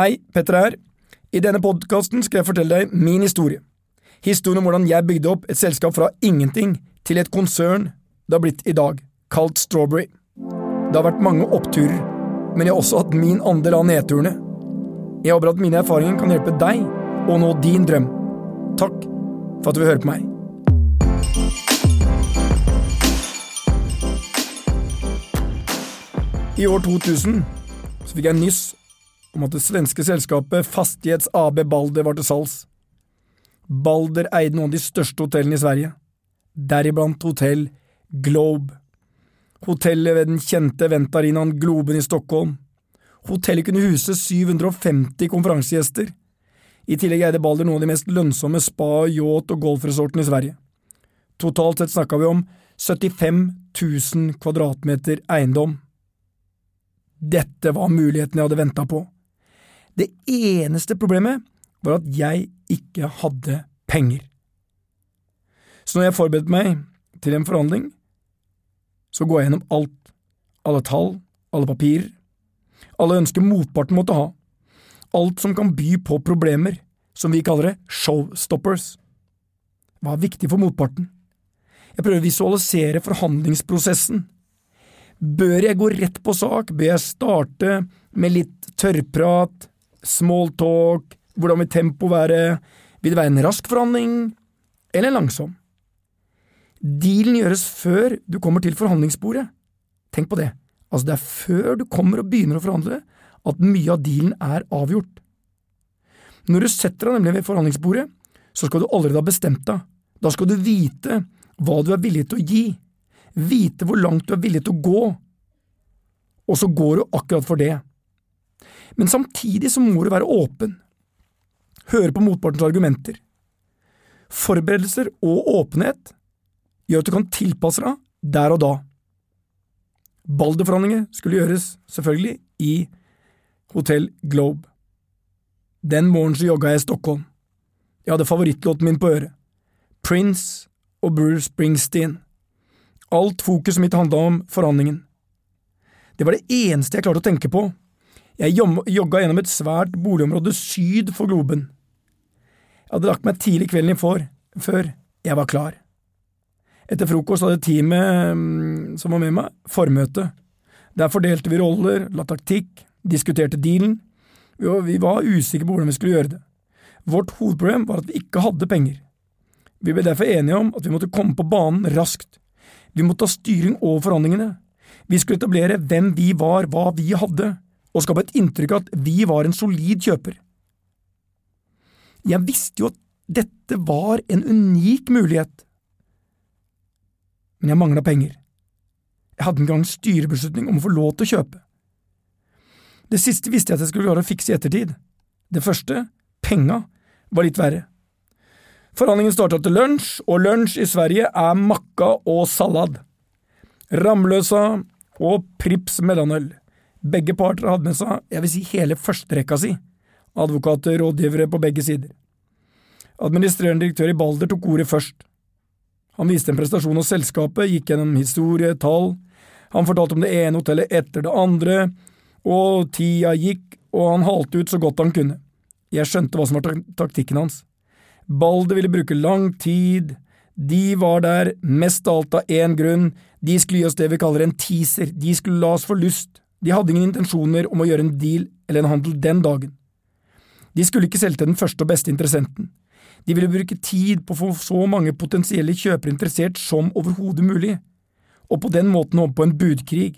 Hei, Petter her. I denne podkasten skal jeg fortelle deg min historie. Historien om hvordan jeg bygde opp et selskap fra ingenting til et konsern det har blitt i dag, kalt Strawberry. Det har vært mange oppturer, men jeg har også hatt min andel av nedturene. Jeg håper at mine erfaringer kan hjelpe deg å nå din drøm. Takk for at du vil høre på meg. I år 2000 så fikk jeg nyss om at det svenske selskapet Fastighets AB Balder var til salgs. Balder eide noen av de største hotellene i Sverige, deriblant hotell Globe. Hotellet ved den kjente eventarenaen Globen i Stockholm. Hotellet kunne huse 750 konferansegjester. I tillegg eide Balder noen av de mest lønnsomme spa-, yacht- og golfresortene i Sverige. Totalt sett snakka vi om 75 000 kvadratmeter eiendom. Dette var muligheten jeg hadde venta på. Det eneste problemet var at jeg ikke hadde penger. Så når jeg forberedte meg til en forhandling, så går jeg gjennom alt, alle tall, alle papirer, alle ønsker motparten måtte ha, alt som kan by på problemer, som vi kaller det showstoppers. Hva er viktig for motparten? Jeg prøver å visualisere forhandlingsprosessen. Bør jeg gå rett på sak, bør jeg starte med litt tørrprat, smalltalk, hvordan vil tempoet være, vil det være en rask forhandling, eller en langsom? Dealen gjøres før du kommer til forhandlingsbordet. Tenk på det, altså det er før du kommer og begynner å forhandle at mye av dealen er avgjort. Når du setter deg nemlig ved forhandlingsbordet, så skal du allerede ha bestemt deg, da skal du vite hva du er villig til å gi, vite hvor langt du er villig til å gå, og så går du akkurat for det. Men samtidig så må du være åpen, høre på motpartens argumenter. Forberedelser og åpenhet gjør at du kan tilpasse deg der og da. Balderforhandlinger skulle gjøres, selvfølgelig, i Hotell Globe. Den morgenen så jogga jeg i Stockholm. Jeg hadde favorittlåten min på øret. Prince og Bruce Springsteen. Alt fokuset mitt handla om forhandlingen. Det var det eneste jeg klarte å tenke på. Jeg jogga gjennom et svært boligområde syd for Globen. Jeg hadde lagt meg tidlig kvelden i for, før jeg var klar. Etter frokost hadde teamet mm, som var med meg, formøte. Der fordelte vi roller, la taktikk, diskuterte dealen. Vi var usikre på hvordan vi skulle gjøre det. Vårt hovedproblem var at vi ikke hadde penger. Vi ble derfor enige om at vi måtte komme på banen raskt. Vi måtte ha styring over forhandlingene. Vi skulle etablere hvem vi var, hva vi hadde, og skape et inntrykk av at vi var en solid kjøper. Jeg visste jo at dette var en unik mulighet men jeg mangla penger. Jeg hadde en gang styrebeslutning om å få lov til å kjøpe. Det siste visste jeg at jeg skulle klare å fikse i ettertid. Det første, penga, var litt verre. Forhandlingen starta til lunsj, og lunsj i Sverige er makka og salat. Ramløsa og Prips mellanøl. Begge parter hadde med seg, jeg vil si hele førsterekka si, advokater, rådgivere på begge sider. Administrerende direktør i Balder tok ordet først. Han viste en prestasjon hos selskapet, gikk gjennom historie, tall, han fortalte om det ene hotellet etter det andre, og tida gikk, og han halte ut så godt han kunne. Jeg skjønte hva som var taktikken hans. Balder ville bruke lang tid, de var der mest av alt av én grunn, de skulle gi oss det vi kaller en teaser, de skulle la oss få lyst, de hadde ingen intensjoner om å gjøre en deal eller en handel den dagen. De skulle ikke selge til den første og beste interessenten. De ville bruke tid på å få så mange potensielle kjøpere interessert som overhodet mulig, og på den måten håpe på en budkrig.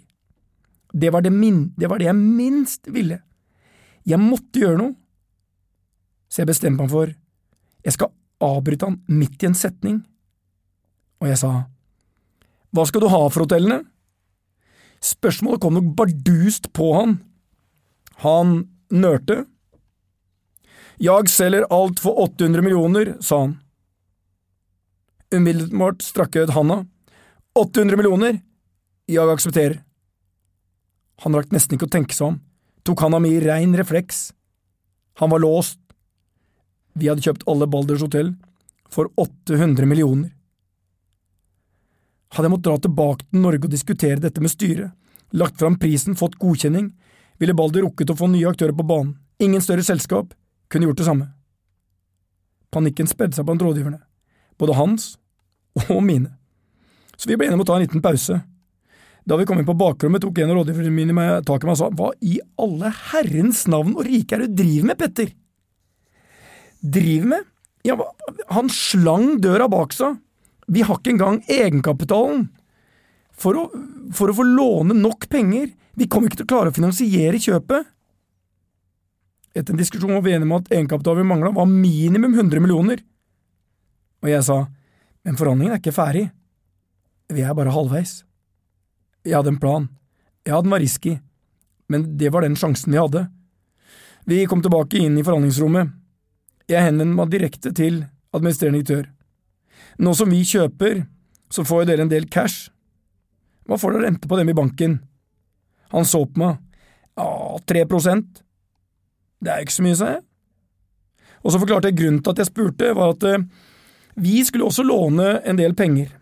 Det var det, min, det var det jeg minst ville. Jeg måtte gjøre noe. Så jeg bestemte meg for jeg skal avbryte han midt i en setning, og jeg sa hva skal du ha for hotellene? Spørsmålet kom nok bardust på han. Han nørte, Jag selger alt for 800 millioner, sa han. Umiddelbart strakk jeg ut handa. 800 millioner! Jag aksepterer. Han rakk nesten ikke å tenke seg om, tok handa mi i rein refleks. Han var låst. Vi hadde kjøpt alle Balders hotell for 800 millioner. Hadde jeg måttet dra tilbake til Norge og diskutere dette med styret, lagt fram prisen, fått godkjenning, ville Balder rukket å få nye aktører på banen. Ingen større selskap kunne gjort det samme. Panikken spredde seg blant rådgiverne, både hans og mine. Så vi ble enige om å ta en liten pause. Da vi kom inn på bakrommet, tok en av rådgiverne mine meg tak i meg og sa hva i alle herrens navn og rike er det du driver med, Petter? Driver med? Ja, han slang døra bak seg. Vi har ikke engang egenkapitalen. For å, for å få låne nok penger. Vi kommer ikke til å klare å finansiere kjøpet. Etter en diskusjon var vi enige om at egenkapitalen vi mangla, var minimum 100 millioner. Og jeg sa, men forhandlingene er ikke ferdig. Vi er bare halvveis. Jeg hadde en plan. Ja, den var risky, men det var den sjansen vi hadde. Vi kom tilbake inn i forhandlingsrommet. Jeg henvendte meg direkte til administrerende direktør. Nå som vi kjøper, så får jo dere en del cash. Hva får dere rente på dem i banken? Han så på meg. Ja, tre prosent. Det er ikke så mye, sa jeg. Og så forklarte jeg grunnen til at jeg spurte, var at eh, vi skulle også låne en del penger.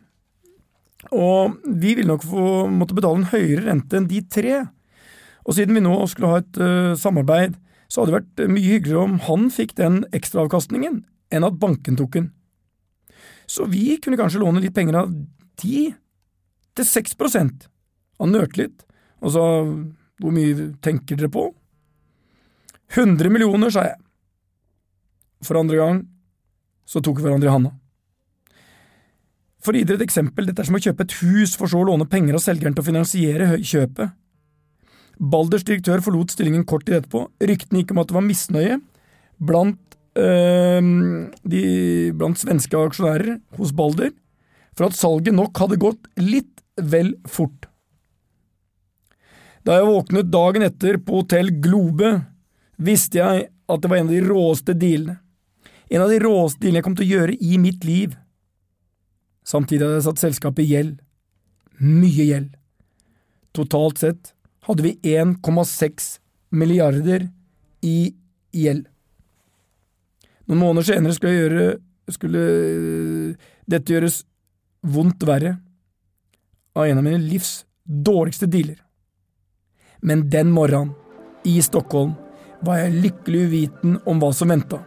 Og vi ville nok få måtte betale en høyere rente enn de tre. Og siden vi nå skulle ha et uh, samarbeid, så hadde det vært mye hyggeligere om han fikk den ekstraavkastningen, enn at banken tok den. Så vi kunne kanskje låne litt penger av ti til seks prosent. Han nølte litt, og sa hvor mye tenker dere på? 100 millioner, sa jeg. For andre gang så tok vi hverandre i handa. For å gi dere et eksempel, dette er som å kjøpe et hus for så å låne penger av selgeren til å finansiere kjøpet. Balders direktør forlot stillingen kort tid etterpå. Ryktene gikk om at det var misnøye blant, de, blant svenske aksjonærer hos Balder for at salget nok hadde gått litt vel fort. Da jeg våknet dagen etter på hotell Globe, visste jeg at det var en av de råeste dealene. En av de råeste dealene jeg kom til å gjøre i mitt liv. Samtidig hadde jeg satt selskapet i gjeld. Mye gjeld. Totalt sett hadde vi 1,6 milliarder i gjeld. Noen måneder senere skulle, gjøre, skulle dette gjøres vondt verre av en av mine livs dårligste dealer. Men den morgenen, i Stockholm, var jeg lykkelig uviten om hva som venta.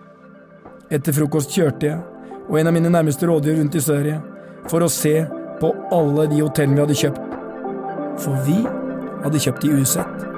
Etter frokost kjørte jeg, og en av mine nærmeste rådgiver rundt i Sverige, for å se på alle de hotellene vi hadde kjøpt. For vi hadde kjøpt de usett.